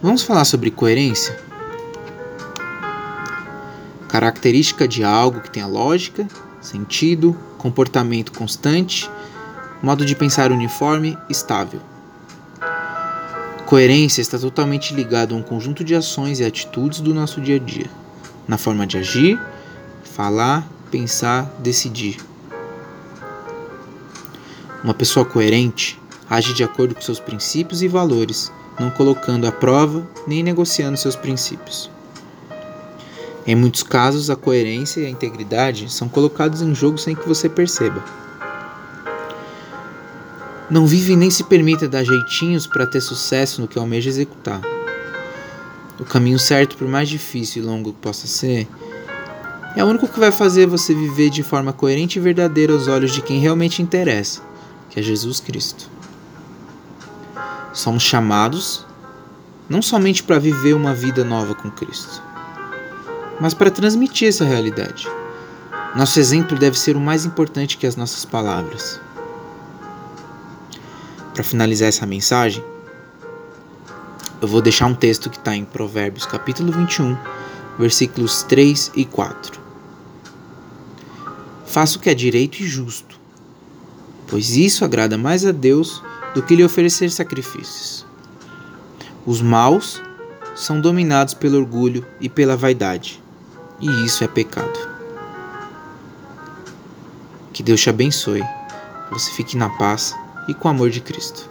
Vamos falar sobre coerência? Característica de algo que tenha lógica, sentido, comportamento constante, modo de pensar uniforme, estável. Coerência está totalmente ligado a um conjunto de ações e atitudes do nosso dia a dia, na forma de agir, falar, pensar, decidir. Uma pessoa coerente age de acordo com seus princípios e valores, não colocando à prova nem negociando seus princípios. Em muitos casos, a coerência e a integridade são colocados em jogo sem que você perceba. Não vive nem se permita dar jeitinhos para ter sucesso no que almeja executar. O caminho certo, por mais difícil e longo que possa ser, é o único que vai fazer você viver de forma coerente e verdadeira aos olhos de quem realmente interessa, que é Jesus Cristo. Somos chamados não somente para viver uma vida nova com Cristo, mas para transmitir essa realidade. Nosso exemplo deve ser o mais importante que as nossas palavras. Para finalizar essa mensagem, eu vou deixar um texto que está em Provérbios capítulo 21, versículos 3 e 4. Faça o que é direito e justo, pois isso agrada mais a Deus do que lhe oferecer sacrifícios. Os maus são dominados pelo orgulho e pela vaidade e isso é pecado. Que Deus te abençoe, você fique na paz e com o amor de Cristo.